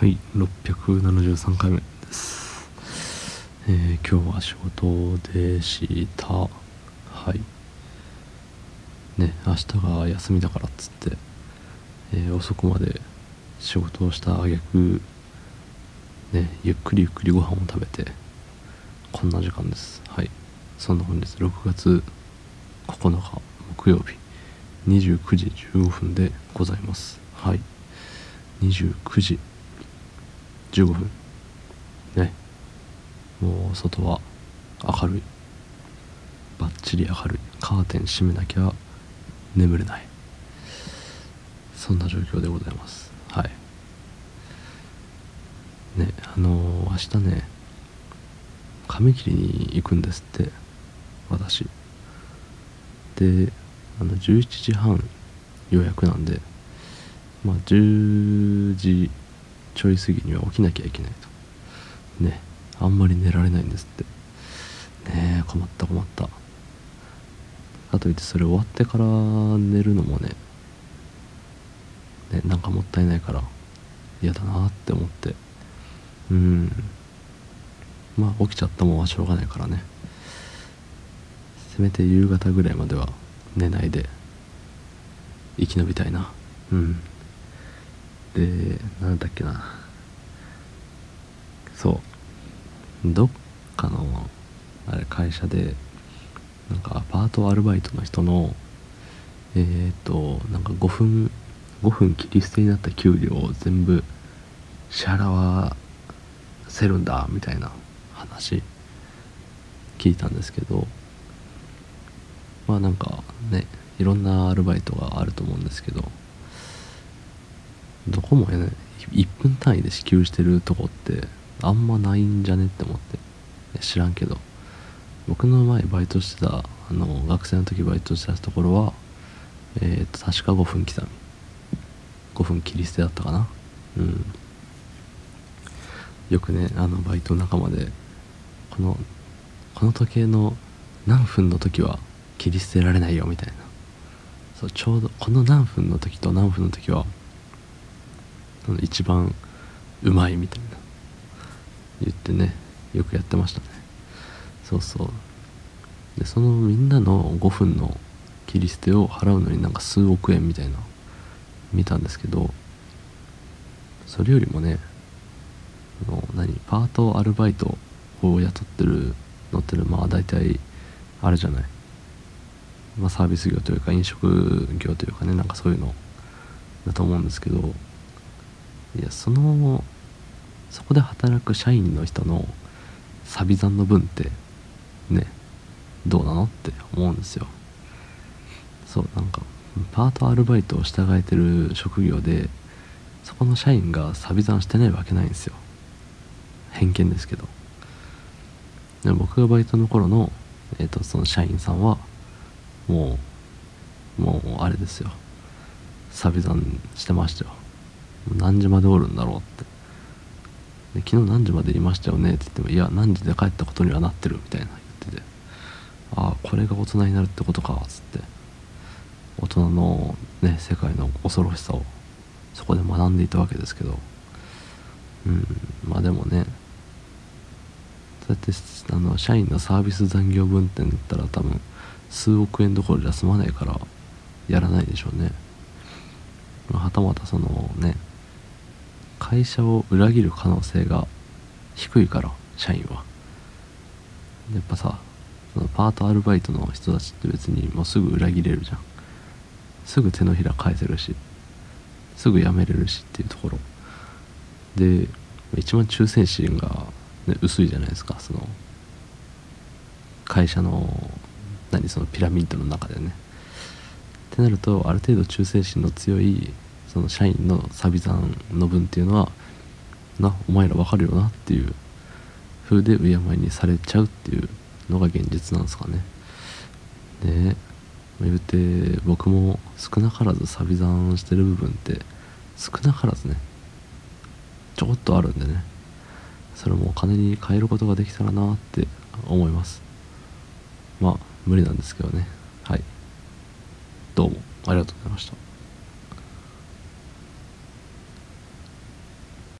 はい673回目です。えー、今日は仕事でした。はい。ね明日が休みだからっつって、えー、遅くまで仕事をした挙句ねゆっくりゆっくりご飯を食べてこんな時間です。はい。そんな本日6月9日木曜日29時15分でございます。はい。29時15分。ね。もう外は明るい。バッチリ明るい。カーテン閉めなきゃ眠れない。そんな状況でございます。はい。ねあのー、明日ね髪切りに行くんですって。私。であの11時半予約なんでまあ10時ちょい過ぎには起きなきゃいけないと。ねあんまり寝られないんですって。ねえ困った困った。かといってそれ終わってから寝るのもねねなんかもったいないから嫌だなって思って。うん。まあ起きちゃったもんはしょうがないからね。せめて夕方ぐらいまでは寝ないで生き延びたいな。うん。でなんだっけな。そう。どっかのあれ会社でなんかアパートアルバイトの人のえっ、ー、となんか5分5分切り捨てになった給料を全部支払わせるんだみたいな話聞いたんですけどまあなんかねいろんなアルバイトがあると思うんですけどどこもね1分単位で支給してるとこってあんまないんじゃねって思って。知らんけど。僕の前バイトしてたあの学生の時バイトしてたところはえっ、と確か5分刻み。5分切り捨てだったかな。うん。よくねあのバイト仲間でこのこの時計の何分の時は切り捨てられないよみたいな。そうちょうどこの何分の時と何分の時は一番うまいみたいな。言ってねよくやってましたね。そうそう。でそのみんなの5分の切り捨てを払うのになんか数億円みたいな見たんですけどそれよりもねの何パートアルバイトを雇ってる乗ってるまあ大体あるじゃない、まあ、サービス業というか飲食業というかねなんかそういうのだと思うんですけどいやそのそこで働く社員の人のサビ残の分ってねどうなのって思うんですよ。そうなんかパートアルバイトを従えてる職業でそこの社員がサビ残してないわけないんですよ。偏見ですけど。で僕がバイトの頃の,、えーと、その社員さんはもうもうあれですよ。サビ残してましたよ。何時までおるんだろうって。で昨日何時までいましたよねって言ってもいや何時で帰ったことにはなってるみたいな言ってて。ああこれが大人になるってことかっつって。大人のね世界の恐ろしさをそこで学んでいたわけですけど。うんまあでもね。そうやってあの社員のサービス残業分って言ったら多分数億円どころじゃ済まないからやらないでしょうね。はたまたそのね会社を裏切る可能性が低いから社員は。やっぱさそのパートアルバイトの人たちって別にもうすぐ裏切れるじゃん。すぐ手のひら返せるしすぐ辞めれるしっていうところ。で一番忠誠心が、ね、薄いじゃないですかその会社の何そのピラミッドの中でね。ってなるとある程度忠誠心の強いその社員のサビ残の分っていうのはなお前ら分かるよなっていう風で敬いにされちゃうっていうのが現実なんですかね。で言うて僕も少なからずサビ残してる部分って少なからずねちょこっとあるんでねそれもお金に変えることができたらなって思います。まあ無理なんですけどね。はい。どうもありがとうございました。